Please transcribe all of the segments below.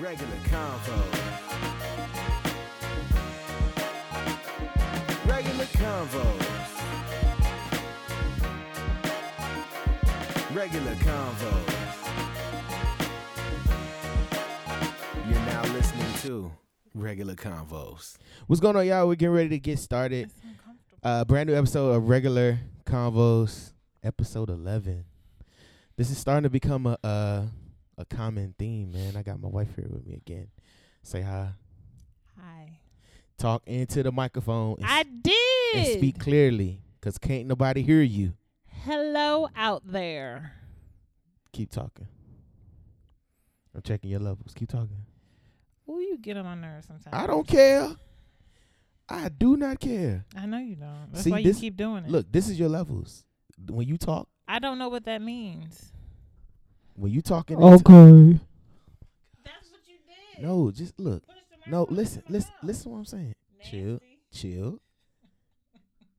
Regular convo. Regular convos. Regular convos. You're now listening to Regular Convos. What's going on, y'all? We're getting ready to get started. It's uncomfortable. Uh, brand new episode of regular convos, episode eleven. This is starting to become a uh, a common theme, man. I got my wife here with me again. Say hi. Hi. Talk into the microphone I did. and speak clearly, cause can't nobody hear you. Hello out there. Keep talking. I'm checking your levels. Keep talking. Ooh, you get on my nerves sometimes. I don't care. I do not care. I know you don't. That's See, why this- you keep doing it. Look, this is your levels. When you talk, I don't know what that means. When you talking, Okay. That's what you did. no, just look. No, listen, listen, mouth. listen. to What I'm saying. Chill, chill,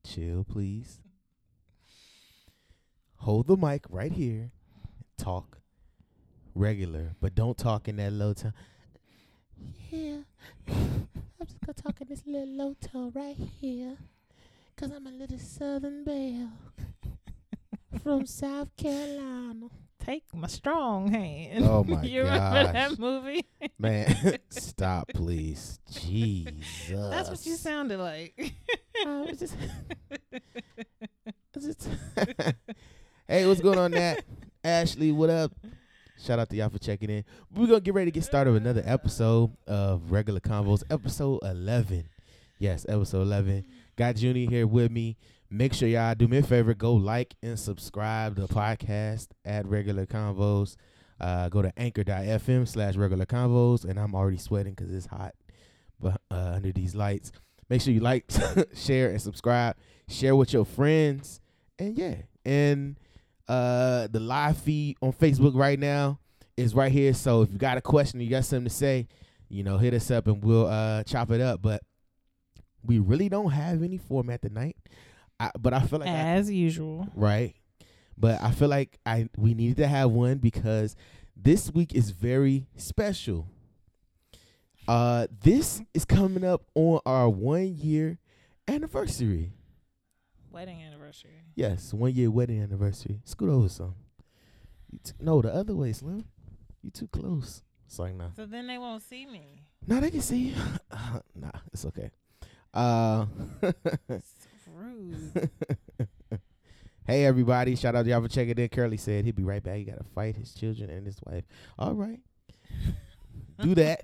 chill, please. Hold the mic right here. Talk regular, but don't talk in that low tone. Yeah, I'm just gonna talk in this little low tone right here, cause I'm a little Southern belle from South Carolina. Take my strong hand. Oh my you remember gosh. that movie? Man, stop, please. Jesus. That's what you sounded like. Uh, just- just- hey, what's going on, Nat? Ashley, what up? Shout out to y'all for checking in. We're gonna get ready to get started with another episode of Regular Convos, episode eleven. Yes, episode eleven. Got Junie here with me. Make sure y'all do me a favor, go like and subscribe the podcast at Regular Convos. Uh, go to anchor.fm slash regular convos, and I'm already sweating because it's hot but uh, under these lights. Make sure you like, share, and subscribe. Share with your friends, and yeah, and uh, the live feed on Facebook right now is right here. So if you got a question, you got something to say, you know, hit us up and we'll uh, chop it up. But we really don't have any format tonight. I, but I feel like I, As usual. right? But I feel like I we needed to have one because this week is very special. Uh, this is coming up on our one year anniversary. Wedding anniversary. Yes, one year wedding anniversary. Scoot over some. T- no, the other way, Slim. You too close. It's like nah. So then they won't see me. Nah, they can see you. nah, it's okay. Uh, rude. hey everybody! Shout out to y'all for checking in. Curly said he'll be right back. He got to fight his children and his wife. All right, do that.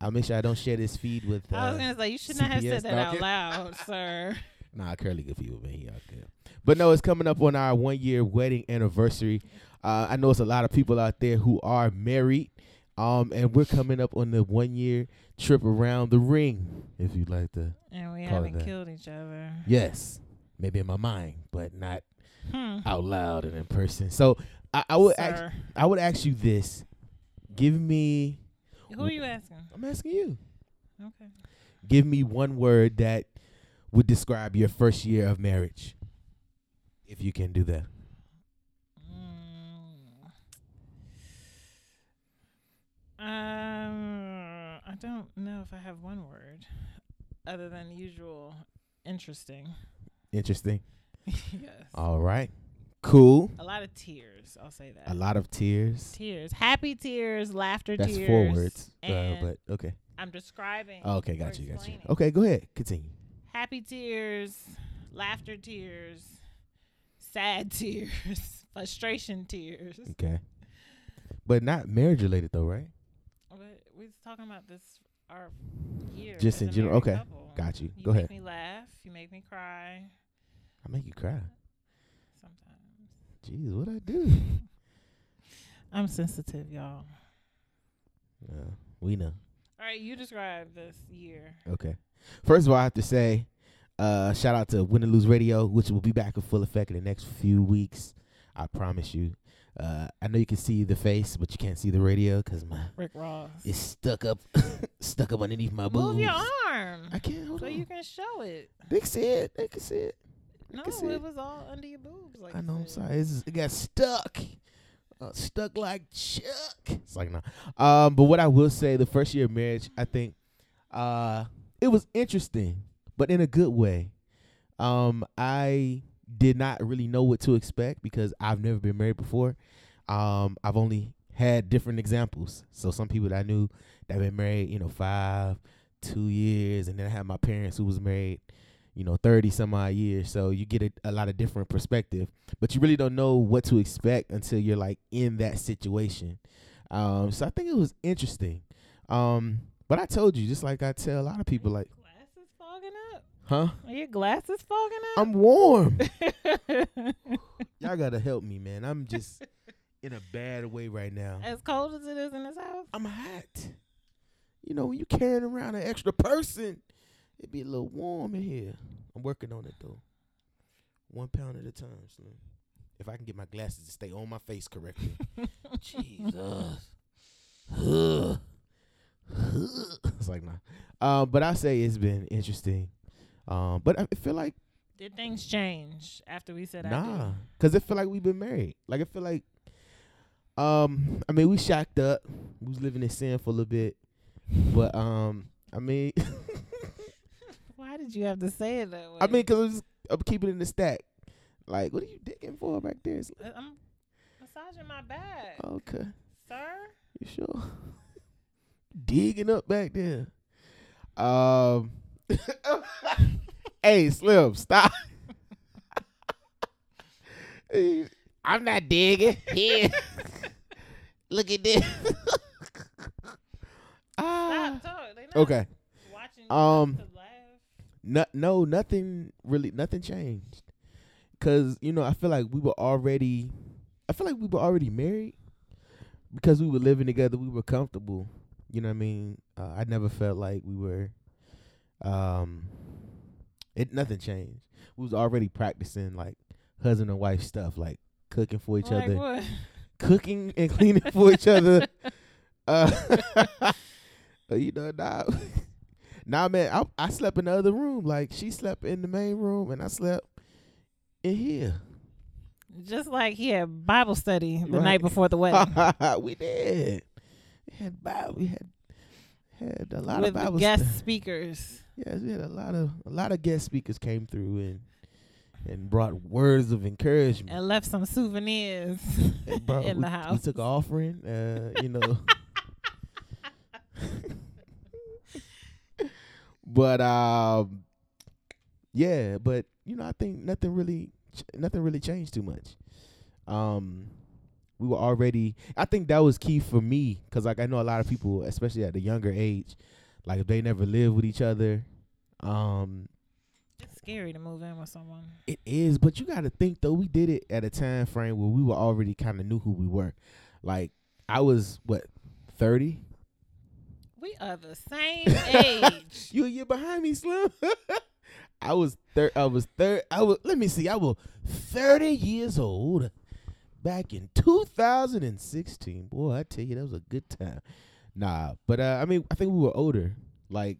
I'll make sure I don't share this feed with. Uh, I was gonna say you should not have said that out loud, sir. Nah, Curly good people, man. He all good. But no, it's coming up on our one year wedding anniversary. Uh, I know it's a lot of people out there who are married. Um, and we're coming up on the one year trip around the ring, if you'd like to. And we haven't killed each other. Yes, maybe in my mind, but not Hmm. out loud and in person. So I, I would ask, I would ask you this: Give me. Who are you asking? I'm asking you. Okay. Give me one word that would describe your first year of marriage, if you can do that. Um, I don't know if I have one word other than usual. Interesting. Interesting. yes. All right. Cool. A lot of tears. I'll say that. A lot of tears. tears, happy tears, laughter That's tears. four words. Uh, but okay. I'm describing. Oh, okay, got you, got you. Okay, go ahead. Continue. Happy tears, laughter tears, sad tears, frustration tears. Okay. But not marriage related though, right? But we was talking about this our year. Just in general. Okay. couple. Got you. You Go ahead. You make me laugh. You make me cry. I make you cry. Sometimes Jeez, what I do? I'm sensitive, y'all. Uh, we know. All right, you describe this year. Okay. First of all, I have to say, uh, shout out to Win and Lose Radio, which will be back in full effect in the next few weeks. I promise you. Uh, I know you can see the face, but you can't see the radio because my Rick Ross. it's stuck up, stuck up underneath my boobs. Move your arm I can't hold so on. you can show it. they can see it. They can see it. No, can see it it. was all under your boobs. Like I know. I'm sorry. It got stuck. uh, stuck like Chuck. It's like no. Um, but what I will say, the first year of marriage, I think, uh, it was interesting, but in a good way. Um, I did not really know what to expect because I've never been married before. Um, I've only had different examples. So some people that I knew that been married, you know, five, two years, and then I had my parents who was married, you know, thirty some odd years. So you get a, a lot of different perspective, but you really don't know what to expect until you're like in that situation. Um, so I think it was interesting. Um, but I told you, just like I tell a lot of people, like? Huh? Are your glasses fogging up? I'm warm. Y'all gotta help me, man. I'm just in a bad way right now. as cold as it is in this house? I'm hot. You know, when you carrying around an extra person, it'd be a little warm in here. I'm working on it though. One pound at a time, Slim. If I can get my glasses to stay on my face correctly. Jesus. it's like nah. Um, but I say it's been interesting. Um, but I feel like Did things change after we said I Nah, cause it feel like we've been married. Like I feel like, um, I mean, we shacked up. We was living in sin for a little bit, but um, I mean, Why did you have to say it that way? I mean, cause I'm, keeping it in the stack. Like, what are you digging for back there? It's Uh, I'm massaging my back, okay, sir. you sure? Digging up back there. Um, hey, Slim, stop. I'm not digging. Here. Look at this. ah. Stop talking. They not Okay. watching Um, to laugh. No, no, nothing really, nothing changed. Cause you know, I feel like we were already, I feel like we were already married because we were living together. We were comfortable. You know what I mean? Uh, I never felt like we were. Um, it nothing changed. We was already practicing like husband and wife stuff, like cooking for each like other, what? cooking and cleaning for each other. Uh, you know, now, now, man, I, I slept in the other room. Like she slept in the main room, and I slept in here. Just like he had Bible study the Right. night before the wedding we did. We had Bible. We had had a lot with of Bible. guest speakers. Yes, we had a lot of a lot of guest speakers came through and and brought words of encouragement. and left some souvenirs brought- in we, the house. We took an offering. Uh, you know. but um, yeah, but you know, I think nothing really, ch- nothing really changed too much. Um, we were already. I think that was key for me because, like, I know a lot of people, especially at the younger age, like if they never lived with each other, um, It's scary to move in with someone. it is, but you got to think though. We did it at a time frame where we were already kind of knew who we were. Like I was what thirty. We are the same age. You year behind me, Slim. I was thir- I was third. I was. Let me see. I was thirty years old back in 2016. Boy, I tell you, that was a good time. Nah, but uh, I mean, I think we were older. Like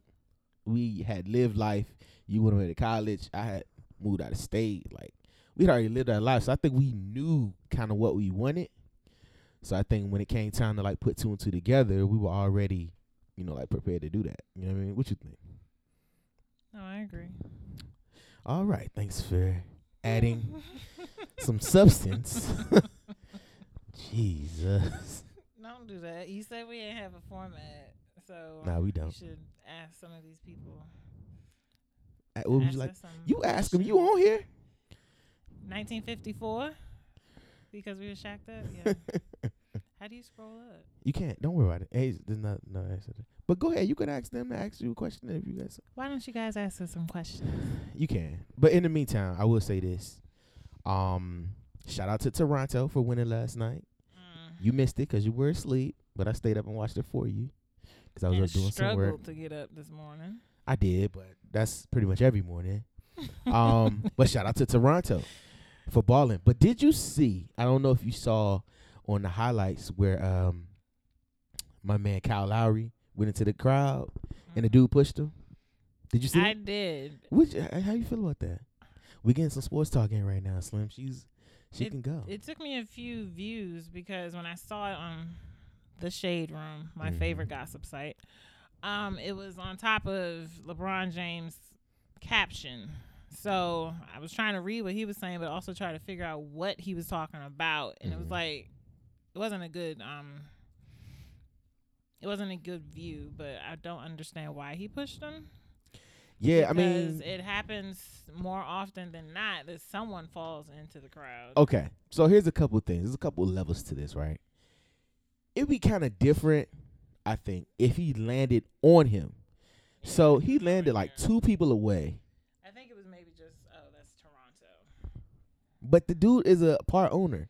we had lived life. You went away to college. I had moved out of state. Like we'd already lived our life, so I think we knew kind of what we wanted. So I think when it came time to like put two and two together, we were already, you know, like prepared to do that. You know what I mean? What you think? no, I agree. All right, thanks for adding some substance. Jesus. Don't do that. You said we didn't have a format, so Nah, we don't. You should ask some of these people. Uh, What would you like? You ask them. You on here? 1954 because we were shacked up. Yeah. How do you scroll up? You can't. Don't worry about it. Hey, there's not no answer. But go ahead. You can ask them to ask you a question if you guys. Why don't you guys ask us some questions? You can. But in the meantime, I will say this. Um, shout out to Toronto for winning last night. You missed it because you were asleep, but I stayed up and watched it for you because I was and up doing some work. struggled to get up this morning. I did, but that's pretty much every morning. Um, but shout out to Toronto for balling. But did you see? I don't know if you saw on the highlights where um my man Kyle Lowry went into the crowd and the Mhm. dude pushed him. Did you see? I that? did. Which how you feel about that? We getting some sports talking right now, Slim. She's she can go. It took me a few views because when I saw it on the Shade Room, my Mhm. favorite gossip site, um, it was on top of LeBron James' caption. So I was trying to read what he was saying, but also try to figure out what he was talking about, and it was Mhm. like it wasn't a good um. It wasn't a good view, but I don't understand why he pushed them. Yeah, I mean, it happens more often than not that someone falls into the crowd. okay. So here's a couple things. There's a couple levels to this, right? It'd be kind of different, I think, if he landed on him. So he landed like two people away, I think it was maybe just oh, that's Toronto. but the dude is a part owner.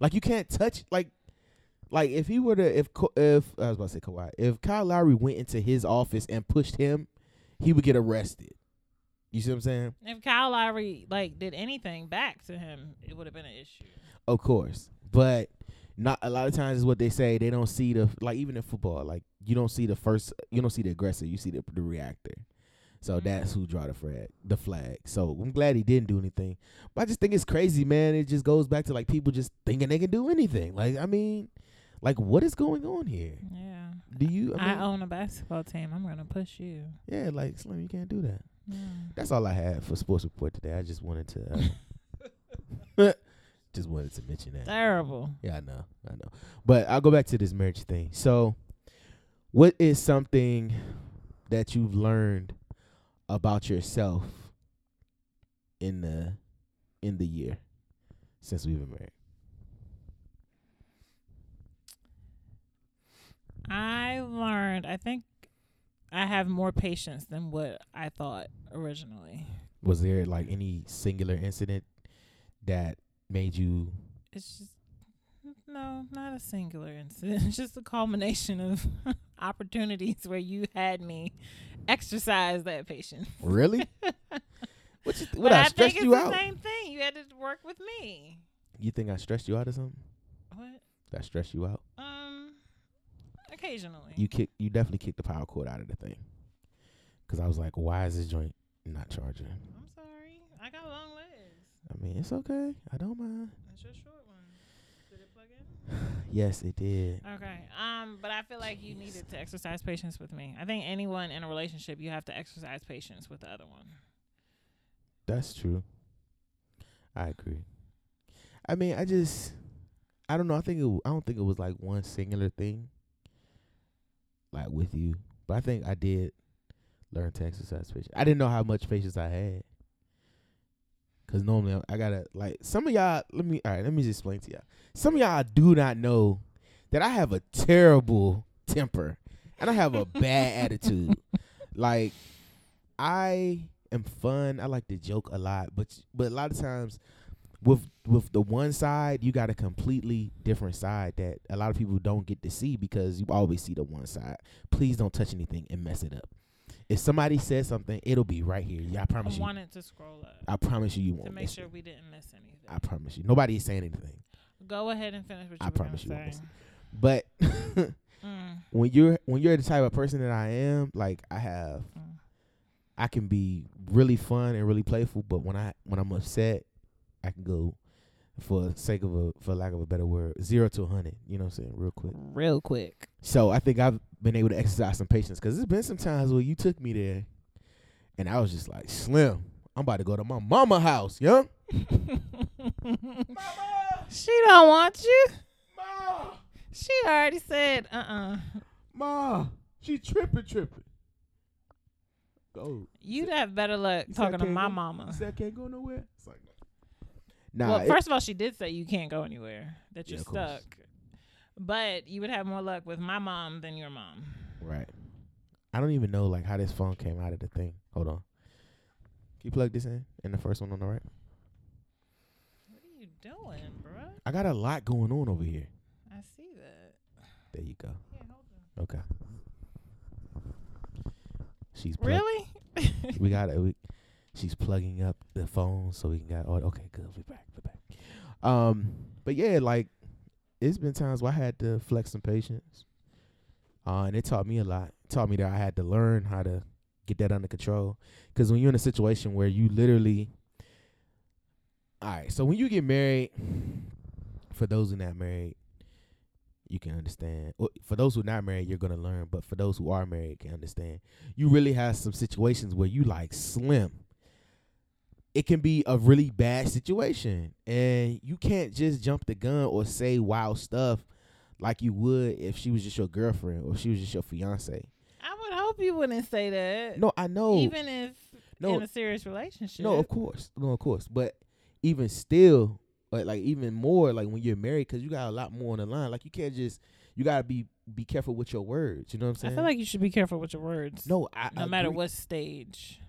Like you can't touch like. Like if he were to if if I was about to say Kawhi if Kyle Lowry went into his office and pushed him, he would get arrested. You see what I'm saying? If Kyle Lowry like did anything back to him, it would have been an issue. Of course, but not a lot of times is what they say. They don't see the like even in football, like you don't see the first, you don't see the aggressor, you see the the reactor. So Mhm. that's who draw the flag, the flag. So I'm glad he didn't do anything, but I just think it's crazy, man. It just goes back to like people just thinking they can do anything. Like I mean, like what is going on here? Yeah. Do you? I, I, own a basketball team. I'm gonna push you. yeah, like Slim, you can't do that. Yeah. That's all I had for sports report today. I just wanted to, uh, just wanted to mention that. Terrible. Yeah, I know, I know. But I'll go back to this marriage thing. So, what is something that you've learned about yourself in the in the year since we've been married? I learned. I think I have more patience than what I thought originally. Was there like any singular incident that made you? It's just no, not a singular incident. It's just a culmination of opportunities where you had me exercise that patience. Really? what you, But what I, think stressed you the out? same thing. You had to work with me. You think I stressed you out or something? What? That stressed you out? Um, occasionally. You kick. You definitely kicked the power cord out of the thing. Cause I was like, why is this joint not charging? I'm sorry. I got long legs. I mean, it's okay. I don't mind. That's your short one. Did it plug in? Yes, it did. Okay. Um, but I feel like you needed to exercise patience with me. I think anyone in a relationship, you have to exercise patience with the other one. That's true. I agree. I mean, I just, I don't know. I think it. w- I don't think it was like one singular thing. Like with you, but I think I did learn to exercise patience. I didn't know how much patience I had. Cause normally I, I gotta like some of y'all. Let me all right. Let me just explain to y'all. Some of y'all do not know that I have a terrible temper and I have a bad attitude. Like I am fun. I like to joke a lot, but but a lot of times with with the one side, you got a completely different side that a lot of people don't get to see because you always see the one side. Please don't touch anything and mess it up. If somebody says something, it'll be right here. Yeah, I I promise you. wanted to scroll up I promise you, you won't To make sure it. we didn't miss anything. I promise you. Nobody is saying anything. Go ahead and finish what you I promise you. But Mm, when you're when you're the type of person that I am, like I have mm. I can be really fun and really playful, but when I when I'm upset, I can go for sake of a for lack of a better word, zero to a hundred. You know what I'm saying, real quick. Real quick. So I think I've been able to exercise some patience because there's been some times where you took me there, and I was just like, Slim, I'm about to go to my mama house, yeah. she don't want you. Ma, She already said, uh uh ma, she tripping, tripping. Go. You'd have better luck You talking to my go- mama. You said I can't go nowhere. It's like, nah. well, it- first of all, she did say you can't go anywhere, that you're course. stuck. But you would have more luck with my mom than your mom. Right. I don't even know like how this phone came out of the thing. Hold on. Can you plug this in? In the first one on the right. What are you doing, bro? I got a lot going on over here. I see that. There you go. Yeah, hold on. Okay. She's Really? we got it. We, she's plugging up the phone so we can get. Oh, okay, good. We back. We back. Um, but yeah, like it's been times where I had to flex some patience. Uh, and it taught me a lot. It taught me that I had to learn how to get that under control. Because when you're in a situation where you literally all right. So when you get married, for those who not married, you can understand. For those who not married, you're gonna learn. But for those who are married, can understand. You really have some situations where you like slim. It can be a really bad situation, and you can't just jump the gun or say wild stuff like you would if she was just your girlfriend or she was just your fiance. I would hope you wouldn't say that. No, I know. Even if no, in a serious relationship. No, of course, no, of course. But even still, like like even more, like when you're married, because you got a lot more on the line. Like you can't just you gotta be be careful with your words. You know what I'm saying? I feel like you should be careful with your words. no, I no I matter agree. what stage.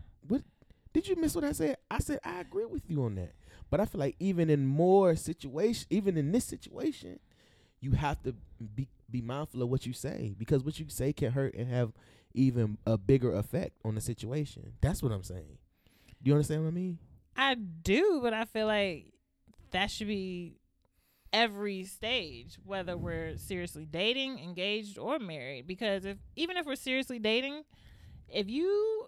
Did you miss what I said? I said I agree with you on that. But I feel like even in more situation, even in this situation, you have to be be mindful of what you say because what you say can hurt and have even a bigger effect on the situation. That's what I'm saying. Do you understand what I mean? I do, but I feel like that should be every stage, whether we're seriously dating, engaged, or married. Because if even if we're seriously dating, if you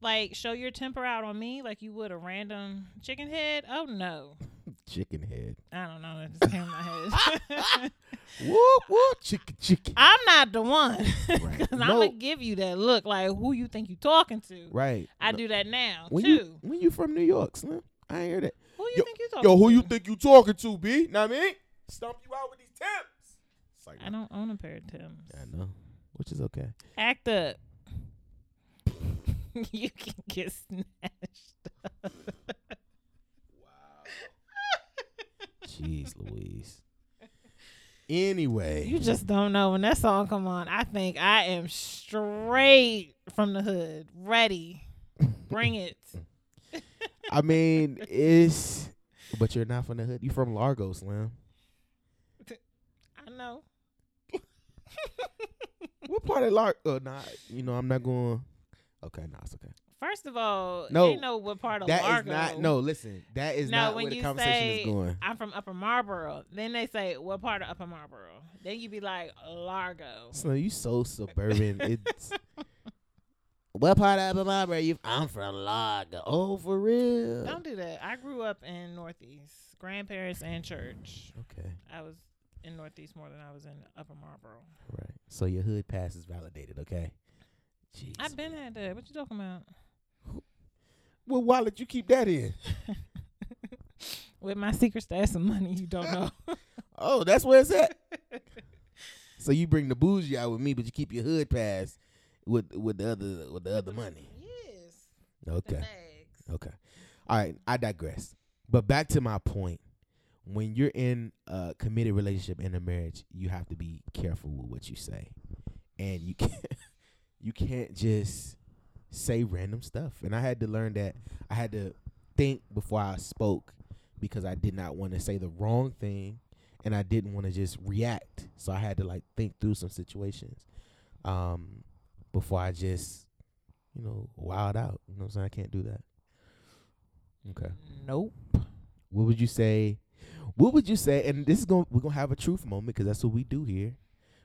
like show your temper out on me like you would a random chicken head, oh no. Chicken head. I don't know. That just came in my head. Whoop whoop. Chicken chicken. I'm not the one. Right. Cause I'm gonna give you that look like who you think you talking to. Right. I No, do that now when too. you when you from New York, Slim. I ain't hear that. who you Yo- think you talking to? Yo, who to? you think you talking to, B? Know what I mean? Stomp you out with these. It's like, I don't own a pair of Tims. I know. Which is okay. Act up. you can get snatched. Wow. Jeez Louise. Anyway. You just don't know when that song come on. I think I am straight from the hood, ready. Bring it. I mean, it's but you're not from the hood. You from Largo, Slim. I know. What part of Largo? Oh, uh, nah, you know, I'm not going. Okay, nah, it's okay. First of all, No, they know what part of That is Largo. not. No, listen. That is No, not when where the you conversation say is going. I'm from Upper Marlboro, then they say what part of Upper Marlboro. Then you be like Largo. So you so suburban. it's what part of Upper Marlboro you? I'm from Largo. Oh, for real. Don't do that. I grew up in Northeast, grandparents and church. Okay, I was in Northeast more than I was in Upper Marlboro. right. So your hood pass is validated. Okay. Jeez. I've been at that. What you talking about? What wallet you keep that in? With my secret stash of money, you don't know. Oh, that's where it's at. so you bring the bougie out with me, but you keep your hood pass with with the other with the other money. yes. Okay. Bags. Okay. All right. I digress. But back to my point. When you're in a committed relationship in a marriage, you have to be careful with what you say, and you can't you can't just say random stuff. And I had to learn that I had to think before I spoke because I did not want to say the wrong thing, and I didn't want to just react. So I had to like think through some situations um, before I just you know wild out. You know what I'm saying? I can't do that. Okay. Nope. What would you say? What would you say? And this is going to we're gonna have a truth moment because that's what we do here,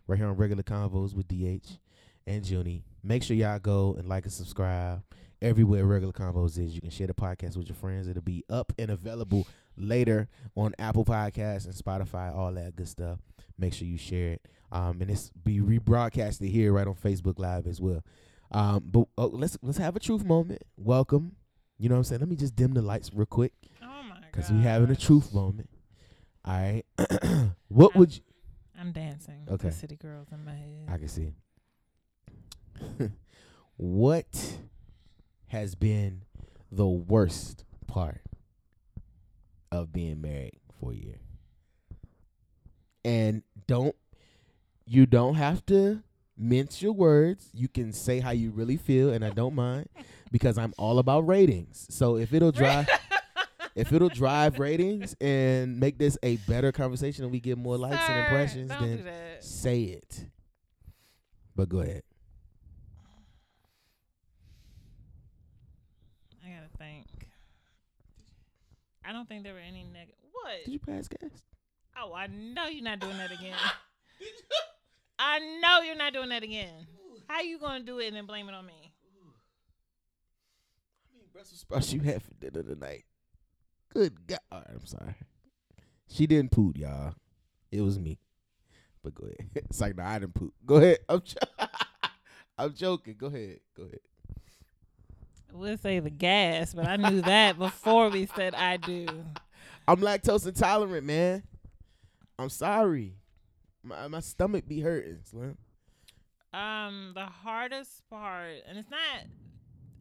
right here on regular convos with DH and Junie. Make sure y'all go and like and subscribe everywhere regular convos is. You can share the podcast with your friends. It'll be up and available later on Apple Podcasts and Spotify, all that good stuff. Make sure you share it. Um, and it's be rebroadcasted here right on Facebook Live as well. Um, but oh, let's let's have a truth moment. Welcome. You know what I'm saying? Let me just dim the lights real quick Oh my god. because we having a truth moment. All right. what would you? I'm dancing. Okay. The city girls in my head. I can see. what has been the worst part of being married for a year? And don't you don't have to mince your words. You can say how you really feel, and I don't mind because I'm all about ratings. So if it'll drive if it'll drive ratings and make this a better conversation and we get more likes and impressions, then do say it. But go ahead. I gotta think. I don't think there were any negative. What? Did you pass gas? Oh, I know you're not doing that again. I know you're not doing that again. How you gonna do it and then blame it on me? How many Brussels sprouts you had for dinner tonight. Good God. All right, I'm sorry. She didn't poot, y'all. It was me. But go ahead. It's like, no, I didn't poot. Go ahead. I'm, jo- I'm joking. Go ahead. Go ahead. We'll say the gas, but I knew that before we said I do. I'm lactose intolerant, man. I'm sorry. My my stomach be hurting, Slim. Um, the hardest part, and it's not.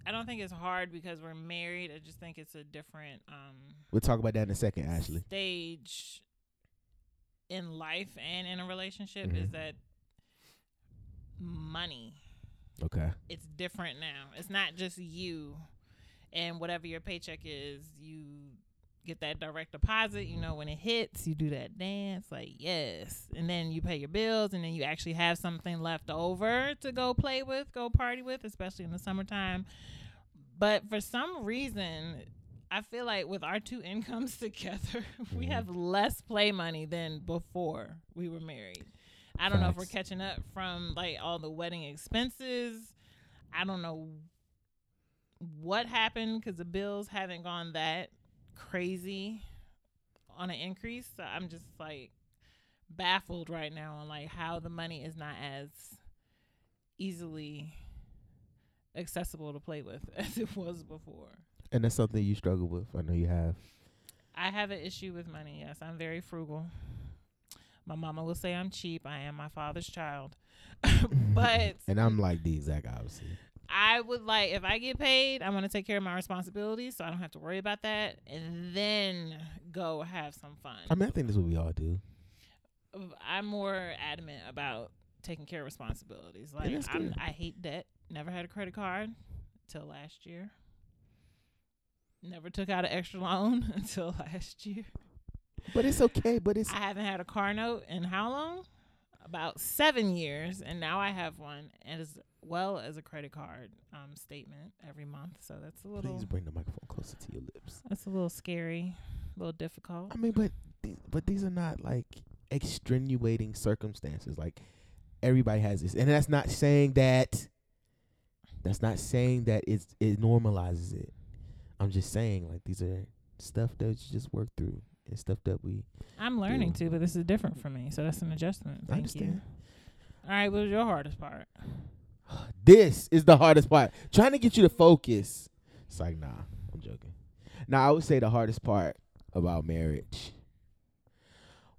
I don't think it's hard because we're married. I just think it's a different um We'll talk about that in a second, Ashley. stage in life and in a relationship. Mhm. Is that money? Okay. It's different now. It's not just you and whatever your paycheck is. You get that direct deposit. You know when it hits, you do that dance like yes, and then you pay your bills, and then you actually have something left over to go play with, go party with, especially in the summertime. But for some reason, I feel like with our two incomes together, we Mhm. have less play money than before we were married. I don't know if we're catching up from like all the wedding expenses. I don't know what happened because the bills haven't gone that crazy on an increase. So I'm just like baffled right now on like how the money is not as easily accessible to play with as it was before. And that's something you struggle with. I know you have. I have an issue with money. Yes, I'm very frugal. My mama will say I'm cheap. I am my father's child. but and I'm like the exact opposite. I would like if I get paid, I want to take care of my responsibilities so I don't have to worry about that and then go have some fun. I mean, I think that's what we all do. I'm more adamant about taking care of responsibilities. Like I'm. I hate debt. Never had a credit card until last year. Never took out an extra loan until last year. But it's okay. But it's I haven't had a car note in how long? About seven years, and now I have one, as well as a credit card um, statement every month. So that's a little, please bring the microphone closer to your lips. that's a little scary, a little difficult. I mean, but th- but these are not like extenuating circumstances. Like everybody has this, and that's not saying that. That's not saying that it's it normalizes it. I'm just saying like these are stuff that you just work through and stuff that we. I'm learning do. to, but this is different for me, so that's an adjustment. I Thank understand. you. All right, what was your hardest part? This is the hardest part. Trying to get you to focus. It's like nah, I'm joking. Now I would say the hardest part about marriage.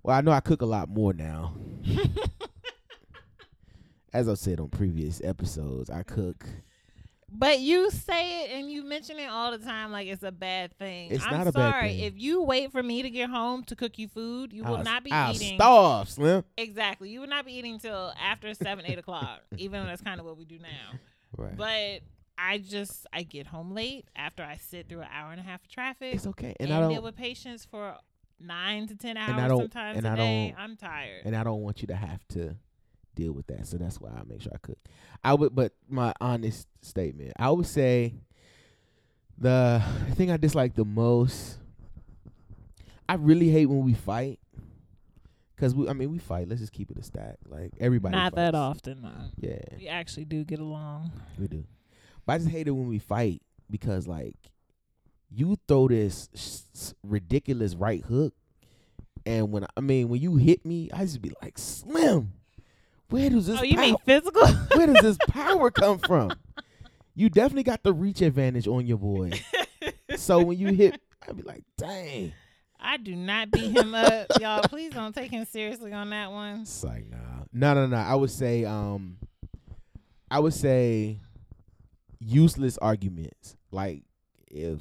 Well, I know I cook a lot more now. As I've said on previous episodes, I cook. But you say it and you mention it all the time like it's a bad thing. It's I'm not a bad sorry. thing. If you wait for me to get home to cook you food, you will I'll- not be I'll eating. starve, Slim. Exactly. You will not be eating till after seven, eight o'clock. Even though that's kind of what we do now. Right. But I just I get home late after I sit through an hour and a half of traffic it's okay, and, and, I don't. deal with patients for nine to ten hours sometimes and a I day. I'm tired. and I don't want you to have to deal with that. So that's why I make sure I cook. I would, but my honest statement, I would say the thing I dislike the most. I really hate when we fight. Cause we, I mean, we fight. Let's just keep it a stack. Like everybody. not that often though. Yeah, We actually do get along. we do. But I just hate it when we fight because like you throw this ridiculous right hook, and when I mean when you hit me, I just be like, Slim, where does this? oh, you pow- mean physical? where does this power come from? You definitely got the reach advantage on your boy. so when you hit, I'd be like, dang. I do not beat him up, y'all. Please don't take him seriously on that one. It's like nah, no, no, no. I would say, um, I would say, useless arguments. Like if,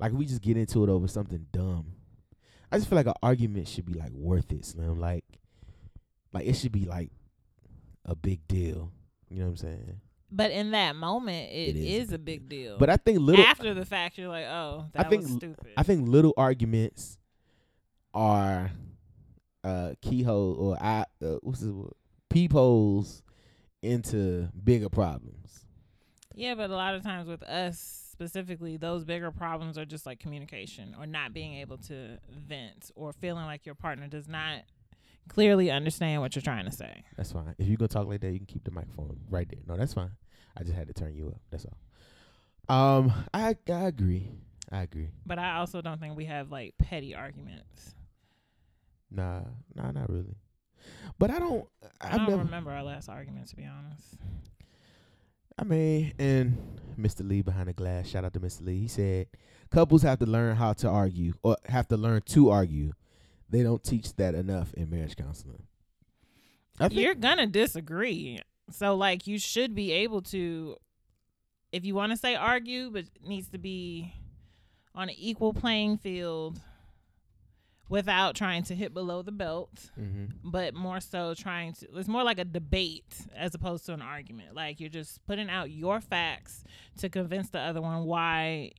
like we just get into it over something dumb. I just feel like an argument should be like worth it, Slim. Like, like it should be like a big deal. You know what I'm saying? But in that moment, It is is a big deal. But I think little. after the fact, you're like, oh, that I think was stupid. I think little arguments are uh keyhole or I uh, what's this word? peepholes into bigger problems. yeah, but a lot of times with us specifically, those bigger problems are just like communication or not being able to vent or feeling like your partner does not clearly understand what you're trying to say. That's fine. If you go talk like that, you can keep the microphone right there. No, that's fine. I just had to turn you up. That's all. Um, I I agree. I agree. But I also don't think we have like petty arguments. Nah, nah, not really. But I don't. I I've don't never. remember our last argument to be honest. I mean, and Mr. Lee behind the glass. Shout out to Mr. Lee. He said couples have to learn how to argue or have to learn to argue. They don't teach that enough in marriage counseling. I think You're gonna disagree. So like you should be able to if you want to say argue, but it needs to be on an equal playing field without trying to hit below the belt. Mhm. but more so trying to it's more like a debate as opposed to an argument like you're just putting out your facts to convince the other one why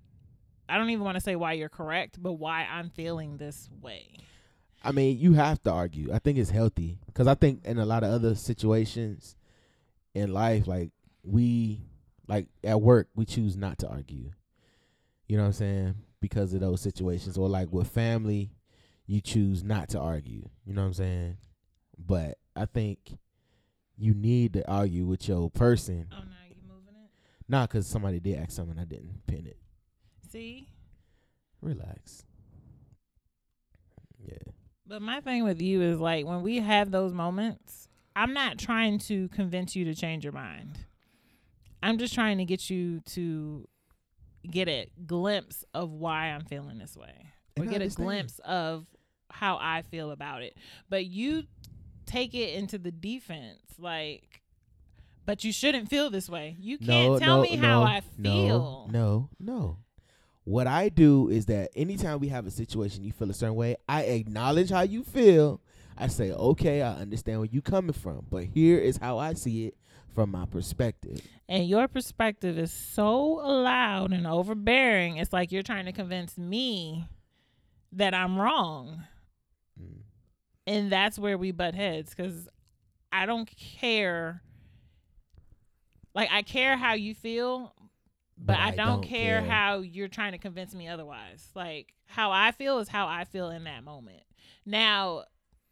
i don't even want to say why you're correct but why i'm feeling this way I mean, you have to argue. I think it's healthy because I think in a lot of other situations in life, like we, like at work, we choose not to argue. You know what I'm saying? Because of those situations, or like with family, you choose not to argue. You know what I'm saying? But I think you need to argue with your person. oh now you moving it Not because somebody did ask something, I didn't pin it. see Relax. Yeah. But my thing with you is like when we have those moments i'm not trying to convince you to change your mind i'm just trying to get you to get a glimpse of why i'm feeling this way or And get a glimpse of how I feel about it. But you take it into the defense, like, but you shouldn't feel this way. You can't no, tell no, me no, how I no, feel. No, no. What I do is that anytime we have a situation you feel a certain way, I acknowledge how you feel. I say, okay, I understand where you're coming from, but here is how I see it from my perspective. And your perspective is so loud and overbearing. It's like you're trying to convince me that I'm wrong. Mm. And that's where we butt heads because I don't care. Like, I care how you feel, but, I, don't care, how you're trying to convince me otherwise. Like how I feel is how I feel in that moment. Now,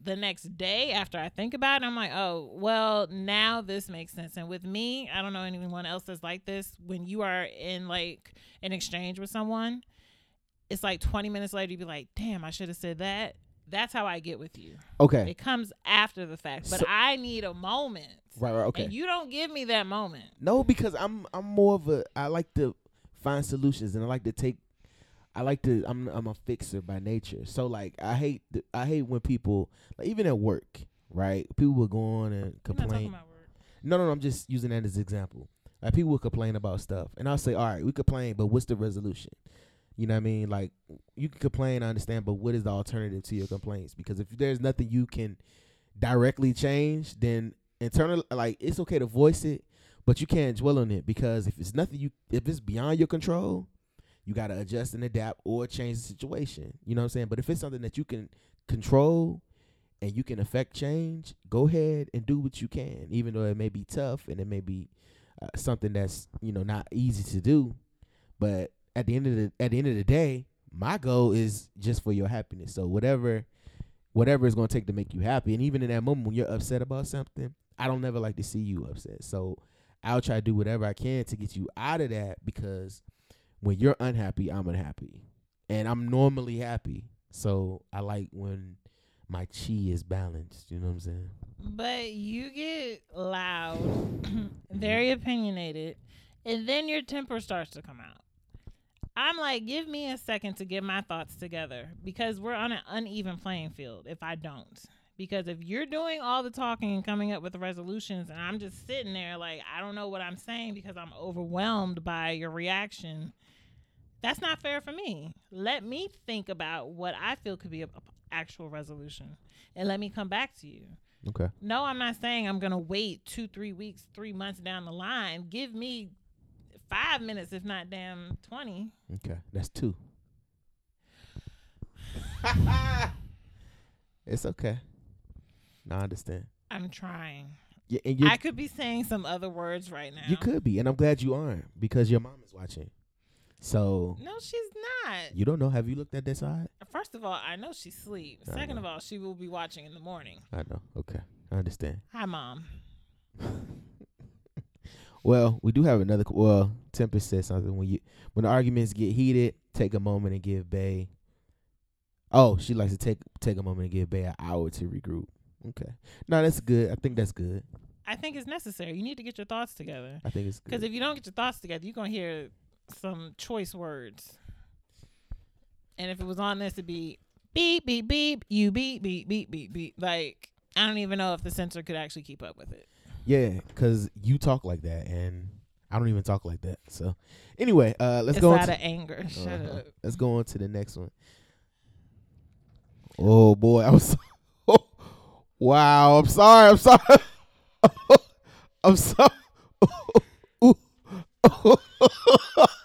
the next day after I think about it, I'm like, oh, well, now this makes sense. And with me, I don't know anyone else that's like this. When you are in like an exchange with someone, it's like 20 minutes later, you'd be like, damn, I should have said that. That's how I get with you. Okay. It comes after the fact, but So- I need a moment. Right, right, okay. And you don't give me that moment. No, because I'm I'm more of a I like to find solutions and I like to take I like to I'm I'm a fixer by nature. So like I hate th- I hate when people like even at work, right? People will go on and We're not talking complain. No, no, no, I'm just using that as an example. Like people will complain about stuff, and I'll say, "All right, we complain, but what's the resolution?" You know what I mean? Like you can complain, I understand, but what is the alternative to your complaints? Because if there's nothing you can directly change, then internal, like it's okay to voice it, but you can't dwell on it because if it's nothing you, if it's beyond your control, you got to adjust and adapt or change the situation. You know what I'm saying? But if it's something that you can control and you can affect change, go ahead and do what you can, even though it may be tough and it may be uh, something that's you know not easy to do. But at the end of the at the end of the day, my goal is just for your happiness. So whatever whatever it's gonna take to make you happy, and even in that moment when you're upset about something, I don't never like to see you upset. So I'll try to do whatever I can to get you out of that because when you're unhappy, I'm unhappy, and I'm normally happy. So I like when my chi is balanced. You know what I'm saying? But you get loud, very opinionated, and then your temper starts to come out. I'm like, give me a second to get my thoughts together because we're on an uneven playing field if I don't. Because if you're doing all the talking and coming up with the resolutions, and I'm just sitting there like, I don't know what I'm saying because I'm overwhelmed by your reaction, that's not fair for me. Let me think about what I feel could be a, a actual resolution and let me come back to you. Okay. No, I'm not saying I'm gonna wait two, three weeks, three months down the line. Give me five minutes, if not damn twenty. Okay. That's two. it's okay. No, I understand. I'm trying. Yeah, and I could be saying some other words right now. you could be, and I'm glad you aren't because your mom is watching. So No, she's not. you don't know. Have you looked at that side? First of all, I know she sleeps. I Second know. of all, she will be watching in the morning. I know. Okay, I understand. Hi, mom. Well, we do have another. Well, Tempest said something when you when the arguments get heated, take a moment and give Bay. Oh, she likes to take take a moment and give Bay an hour to regroup. Okay, no, that's good. I think that's good. I think it's necessary. You need to get your thoughts together. I think it's Because if you don't get your thoughts together, you're gonna hear some choice words. And if it was on this, it'd be beep beep beep. You beep beep beep beep beep. Like I don't even know if the censor could actually keep up with it. yeah, because you talk like that, and I don't even talk like that. So, anyway, uh, let's it's go. out to- of anger. Shut Uh-huh. up. Let's go on to the next one. Oh boy, I was. Wow, I'm sorry. I'm sorry. I'm sorry.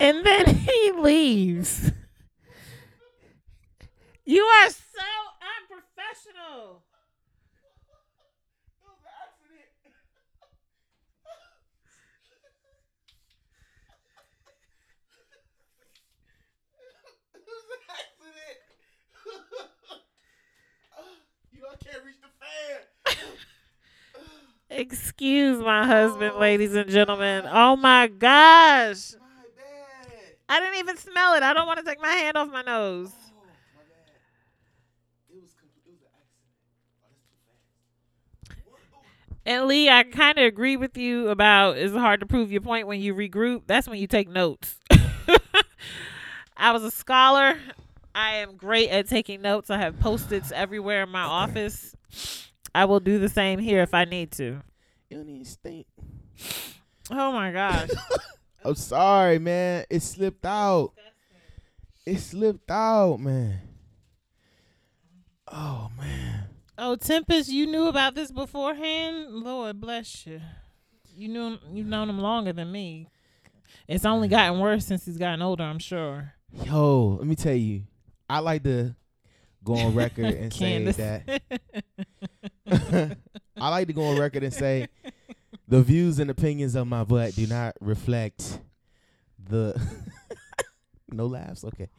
And then he leaves. You are so unprofessional. you know I can't reach the fan. Excuse my husband, ladies and gentlemen. Oh my gosh. My bad. I didn't even smell it. I don't want to take my hand off my nose. Oh, my bad. It was complete. It was an accident. Oh, that's too fast. And Lee, I kind of agree with you about it's hard to prove your point when you regroup. That's when you take notes. I was a scholar. I am great at taking notes. I have post-its everywhere in my office. I will do the same here if I need to. You don't even stink. Oh my gosh. I'm sorry, man. It slipped out. It slipped out, man. Oh man. Oh, Tempest, you knew about this beforehand? Lord bless you. You knew you've known him longer than me. It's only gotten worse since he's gotten older, I'm sure. Yo, let me tell you. I like to go on record and say that I like to go on record and say the views and opinions of my butt do not reflect the no laughs. Okay,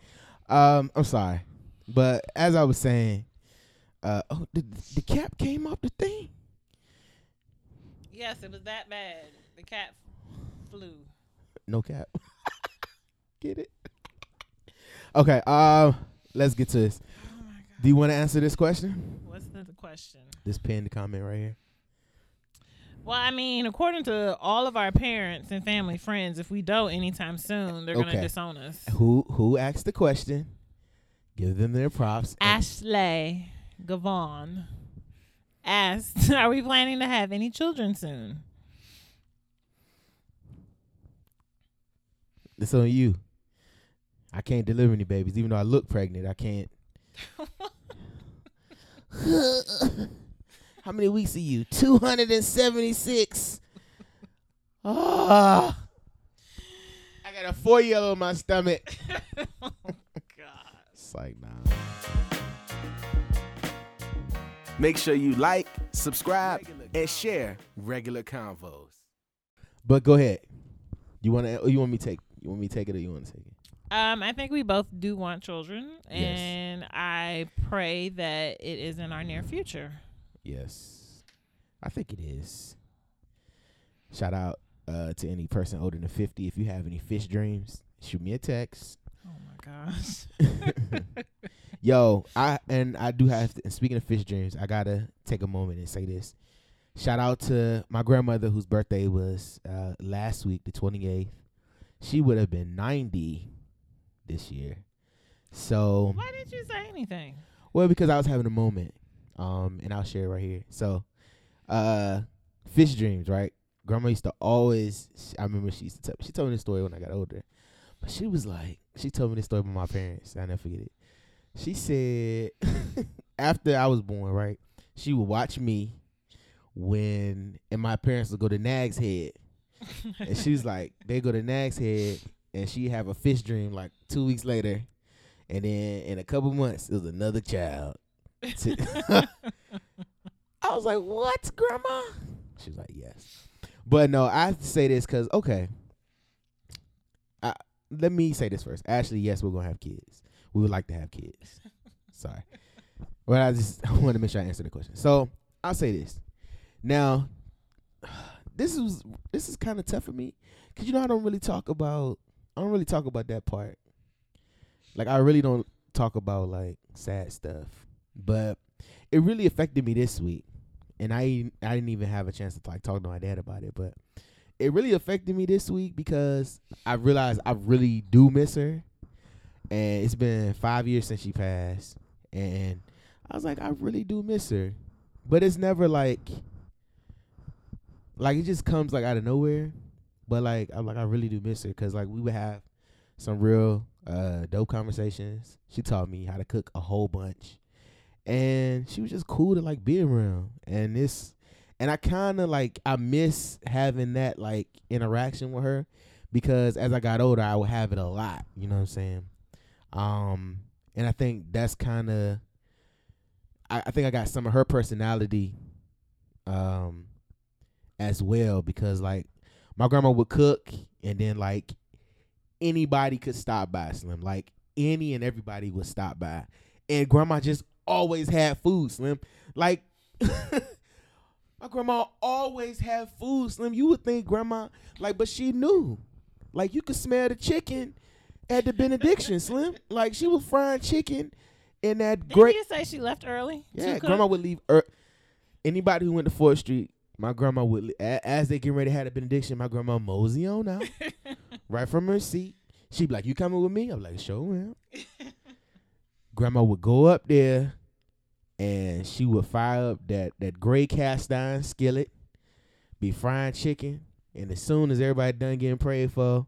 um, I'm sorry, but as I was saying, uh, oh, the, the cap came off the thing. yes, it was that bad. The cap flew. No cap. get it? Okay. Um, let's get to this. Oh my god. Do you want to answer this question? What's the question? This pinned comment right here. Well, I mean, according to all of our parents and family friends, if we don't anytime soon, they're Okay. gonna disown us. Who who asked the question? Give them their props. Ashley Gavon asked, "Are we planning to have any children soon?" It's on you. I can't deliver any babies, even though I look pregnant. I can't. How many weeks are you? Two hundred and seventy-six. Ah, I got a four-year-old in my stomach. oh God. It's like nah. Make sure you like, subscribe, and share regular convos. But go ahead. You want to? You want me to take? You want me take it, or you want to take it? Um, I think we both do want children, Yes. and I pray that it is in our near future. Yes, I think it is. Shout out uh, to any person older than fifty. If you have any fish dreams, shoot me a text. Oh my gosh. Yo, I and I do have. To, and speaking of fish dreams, I gotta take a moment and say this. Shout out to my grandmother whose birthday was uh, last week, the twenty eighth. She would have been ninety this year. So Why didn't you say anything? Well, because I was having a moment, um, and I'll share it right here. So, uh, fish dreams, right? Grandma used to always. I remember she used to tell. She told me this story when I got older, but she was like, she told me this story about my parents. I never forget it. She said after I was born, right? She would watch me when, and my parents would go to Nag's Head, and she was like, they go to Nag's Head, and she have a fish dream like two weeks later, and then in a couple months it was another child. I was like, "What, grandma?" She was like, "Yes." But no, I have to say this because okay. I, let me say this first. Actually, yes, we're gonna have kids. We would like to have kids. Sorry, but I just want to make sure I answer the question. So I'll say this. Now, this is this is kind of tough for me because you know I don't really talk about I don't really talk about that part. Like I really don't talk about like sad stuff, but it really affected me this week, and I I didn't even have a chance to like talk to my dad about it, but it really affected me this week because I realized I really do miss her, and it's been five years since she passed, and I was like I really do miss her, but it's never like like it just comes like out of nowhere, but like I'm like I really do miss her because like we would have some real uh dope conversations. She taught me how to cook a whole bunch. And she was just cool to like be around. And this and I kinda like I miss having that like interaction with her because as I got older I would have it a lot, you know what I'm saying? Um and I think that's kinda I, I think I got some of her personality um as well because like my grandma would cook and then like anybody could stop by Slim. Like any and everybody would stop by. And grandma just always had food, Slim. Like my grandma always had food, Slim. You would think grandma like but she knew. Like you could smell the chicken at the benediction, Slim. Like she was frying chicken in that Didn't great you say she left early? yeah, grandma would leave. Er- anybody who went to Fourth Street, my grandma would a- as they get ready to have a benediction. My grandma mosey on out, right from her seat. She'd be like, "You coming with me?" I'm like, "Sure am." grandma would go up there, and she would fire up that that gray cast iron skillet, be frying chicken, and as soon as everybody done getting prayed for.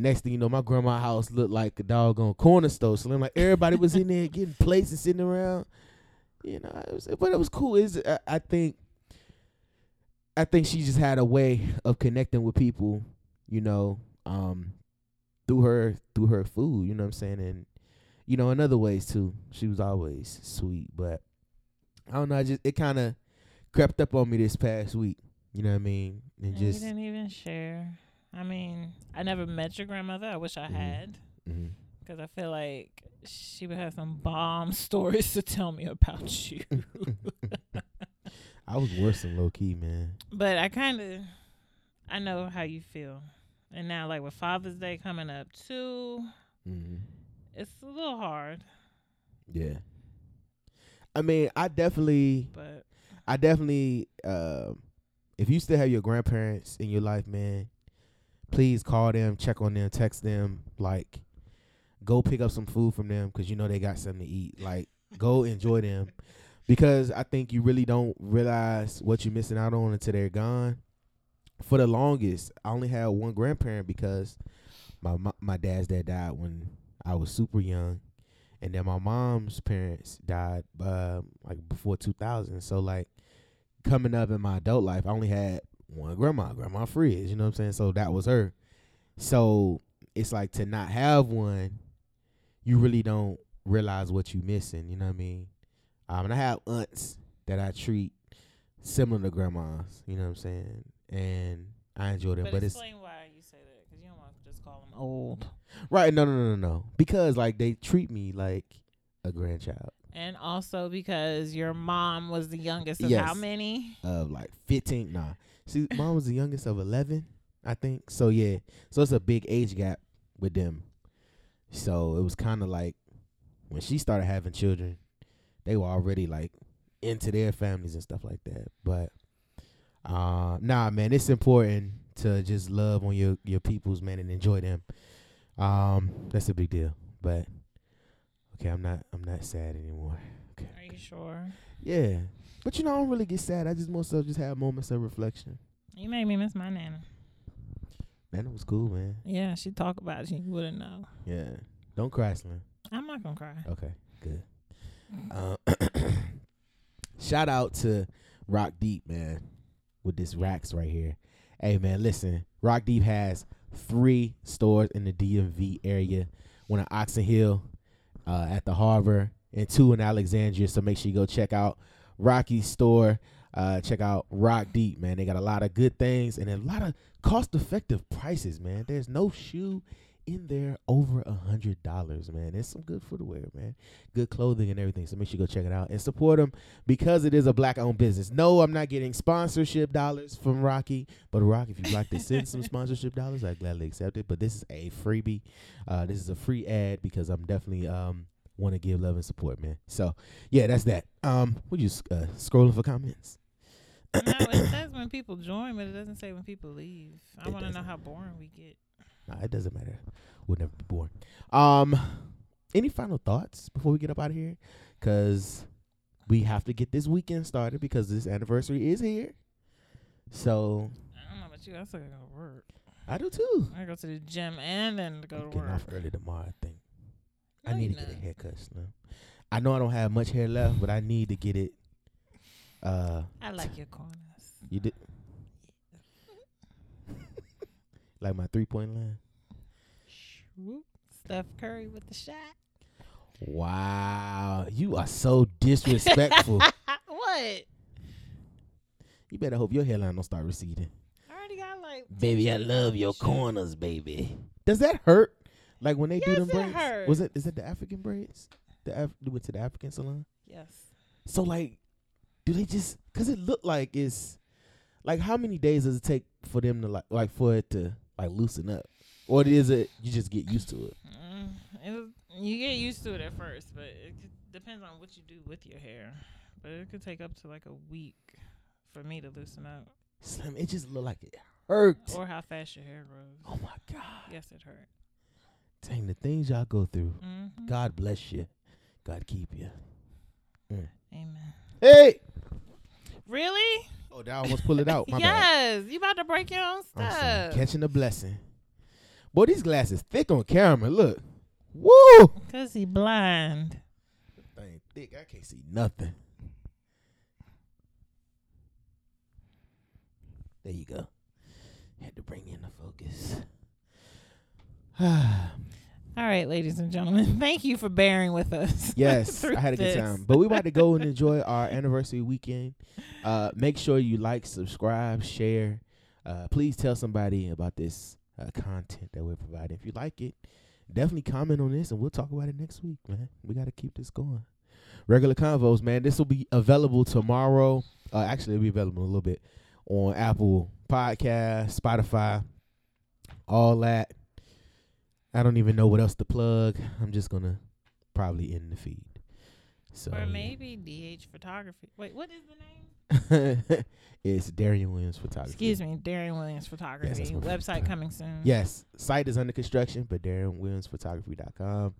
Next thing you know, my grandma's house looked like a doggone corner store. So I'm like everybody was in there getting plates and sitting around you know, it was, but it was cool. Is I, I think, I think she just had a way of connecting with people, you know, um, through her through her food. You know what I'm saying, and you know, in other ways too. She was always sweet, but I don't know. I just it kind of crept up on me this past week. You know what I mean, and And just didn't even share. I mean, I never met your grandmother. I wish I Mhm. had, because I feel like she would have some bomb stories to tell me about you. I was worse than low key, man. but I kind of, I know how you feel. And now, like with Father's Day coming up too, hmm it's a little hard. Yeah. I mean, I definitely But I definitely, uh, if you still have your grandparents in your life, man, please call them, check on them, text them, like, go pick up some food from them because you know they got something to eat. Like, go enjoy them because I think you really don't realize what you're missing out on until they're gone. For the longest, I only had one grandparent because my my, my dad's dad died when I was super young, and then my mom's parents died uh, like before 2000. So like coming up in my adult life, I only had one grandma, Grandma Frizz. You know what I'm saying? So that was her. So it's like to not have one, you really don't realize what you're missing. You know what I mean? Um, and I have aunts that I treat similar to grandmas. You know what I'm saying? And I enjoy them, but, but, it's explain why you say that, because you don't want to just call them old. right. No, no, no, no, no. Because like they treat me like a grandchild And also because your mom was the youngest of Yes. how many? of like 15. Nah, see, mom was the youngest of 11, I think. So yeah, so it's a big age gap with them. So it was kind of like when she started having children, they were already like into their families and stuff like that. But uh, nah, man, it's important to just love on your your peoples, man, and enjoy them. Um, that's a big deal. But okay, I'm not I'm not sad anymore. Are you sure? Yeah, but you know I don't really get sad. I just most of just have moments of reflection. You made me miss my nana. Nana was cool, man. Yeah, she talk about you. You wouldn't know. Yeah, don't cry, Slim. I'm not gonna cry. Okay, good. Uh, shout out to Rock Deep, man, with this racks right here. Hey, man, listen, Rock Deep has three stores in the DMV area, one in Oxon Hill, uh, at the Harbor, and two in Alexandria. So make sure you go check out Rocky store. Uh, check out Rock Deep, man. They got a lot of good things and a lot of cost-effective prices, man. There's no shoe in there over a hundred dollars, man. It's some good footwear, man. Good clothing and everything. So make sure you go check it out and support them because it is a black-owned business. No, I'm not getting sponsorship dollars from Rocky, but Rock, if you'd like to send some sponsorship dollars, I gladly accept it. But this is a freebie. Uh, this is a free ad because I'm definitely um want to give love and support, man. So yeah, that's that. Um, we just uh, scrolling for comments. no, it says when people join, but it doesn't say when people leave. I want to know how boring we get. Nah, it doesn't matter. We'll never be bored. Um, any final thoughts before we get up out of here? Cause we have to get this weekend started because this anniversary is here. So I don't know about you. I still gotta go to work. I do too. I go to the gym and then go I'm to getting work. off early tomorrow. I think I need to get a haircut. Slim. I know I don't have much hair left, but I need to get it. Uh, I like your corners. you did like my three point line. Steph Curry with the shot. Wow, you are so disrespectful. what? you better hope your hairline don't start receding. I already got like. Baby, I love your corners, baby. Does that hurt? Like when they do Yes, them braids? hurts. Was it is it the African braids? The Af- we went to the African salon. Yes. So like, do they just? Cause it looked like it's like how many days does it take for them to like like for it to like loosen up, or is it you just get used to it? Mm, it you get used to it at first, but it depends on what you do with your hair. But it could take up to like a week for me to loosen up, Slim, it just looked like it hurt. or how fast your hair grows. Oh my god! Yes, it hurt. Dang the things y'all go through. Mm-hmm. God bless you. God keep you. Amen. Hey. Really? Oh, did I almost pull it out. My bad. yes. You about to break your own I'm stuff. Catching a blessing. Boy, these glasses thick on camera. Look. Woo! Cause he blind. Thing thick. I can't see nothing. There you go. Had to bring you into focus. All right, ladies and gentlemen, thank you for bearing with us. yes, I had a this. good time. But we about to go and enjoy our anniversary weekend. Uh, make sure you like, subscribe, share. Uh, please tell somebody about this uh, content that we're providing. If you like it, definitely comment on this and we'll talk about it next week, man. We got to keep this going. Regular convos, man. This will be available tomorrow. Uh, actually, it'll be available in a little bit on Apple Podcast, Spotify, all that. I don't even know what else to plug. I'm just gonna probably end the feed. So Or maybe DH Photography. Wait, what is the name? it's Darian Williams Photography. Excuse me, Darian Williams Photography. my Website coming soon. Yes, site is under construction, but DarianWilliamsPhotography.com.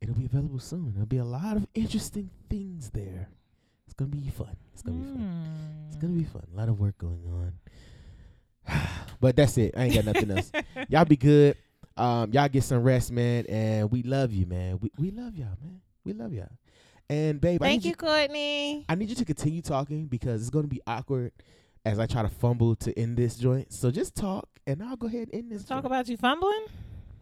It'll be available soon. There'll be a lot of interesting things there. It's gonna be fun. It's gonna be fun. It's gonna be hmm. fun. A lot of work going on. but that's it. I ain't got nothing else. Y'all be good. Um, y'all get some rest, man. And we love you, man. We we love y'all, man. We love y'all. And babe, Thank need you, Courtney. I need you to continue talking because it's gonna be awkward as I try to fumble to end this joint. So just talk, and I'll go ahead and end this. Talk joint. about you fumbling.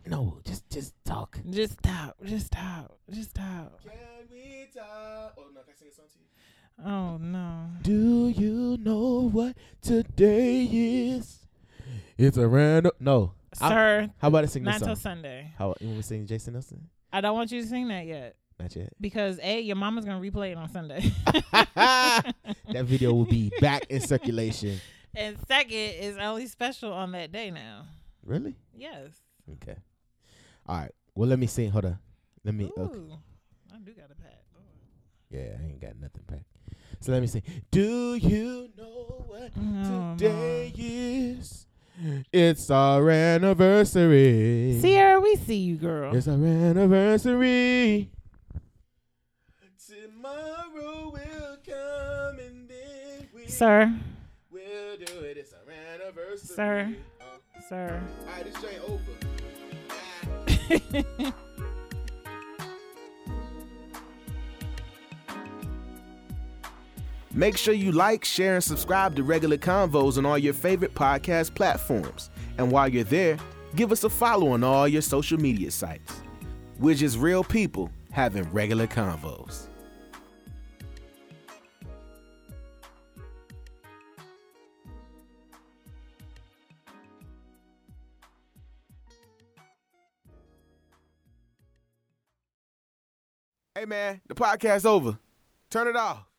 no, just just talk. Just talk. Just talk. Just talk. Can we talk? Oh no, can I sing a song to you? Oh no. Do you know what today is? It's a random. No. Sir, How about a sing not till? Sunday. How you want me to sing Jason Nelson? I don't want you to sing that yet Not yet. because a your mama's gonna replay it on Sunday, that video will be back in circulation. and second is only special on that day now. Really? Yes. Okay. All right. Well, let me sing. Hold on. Let me. Ooh, Okay. I do got a pat. Yeah, I ain't got nothing back. So let me sing. Do you know what Oh, today is? It's our anniversary. Sierra, we see you, girl. It's our anniversary. Tomorrow will come and then we Sir, will do it. It's our anniversary. Sir. Uh, sir. all right, this ain't over. Make sure you like, share, and subscribe to regular convos on all your favorite podcast platforms. And while you're there, give us a follow on all your social media sites. We're just real people having regular convos. Hey man, the podcast's over. Turn it off.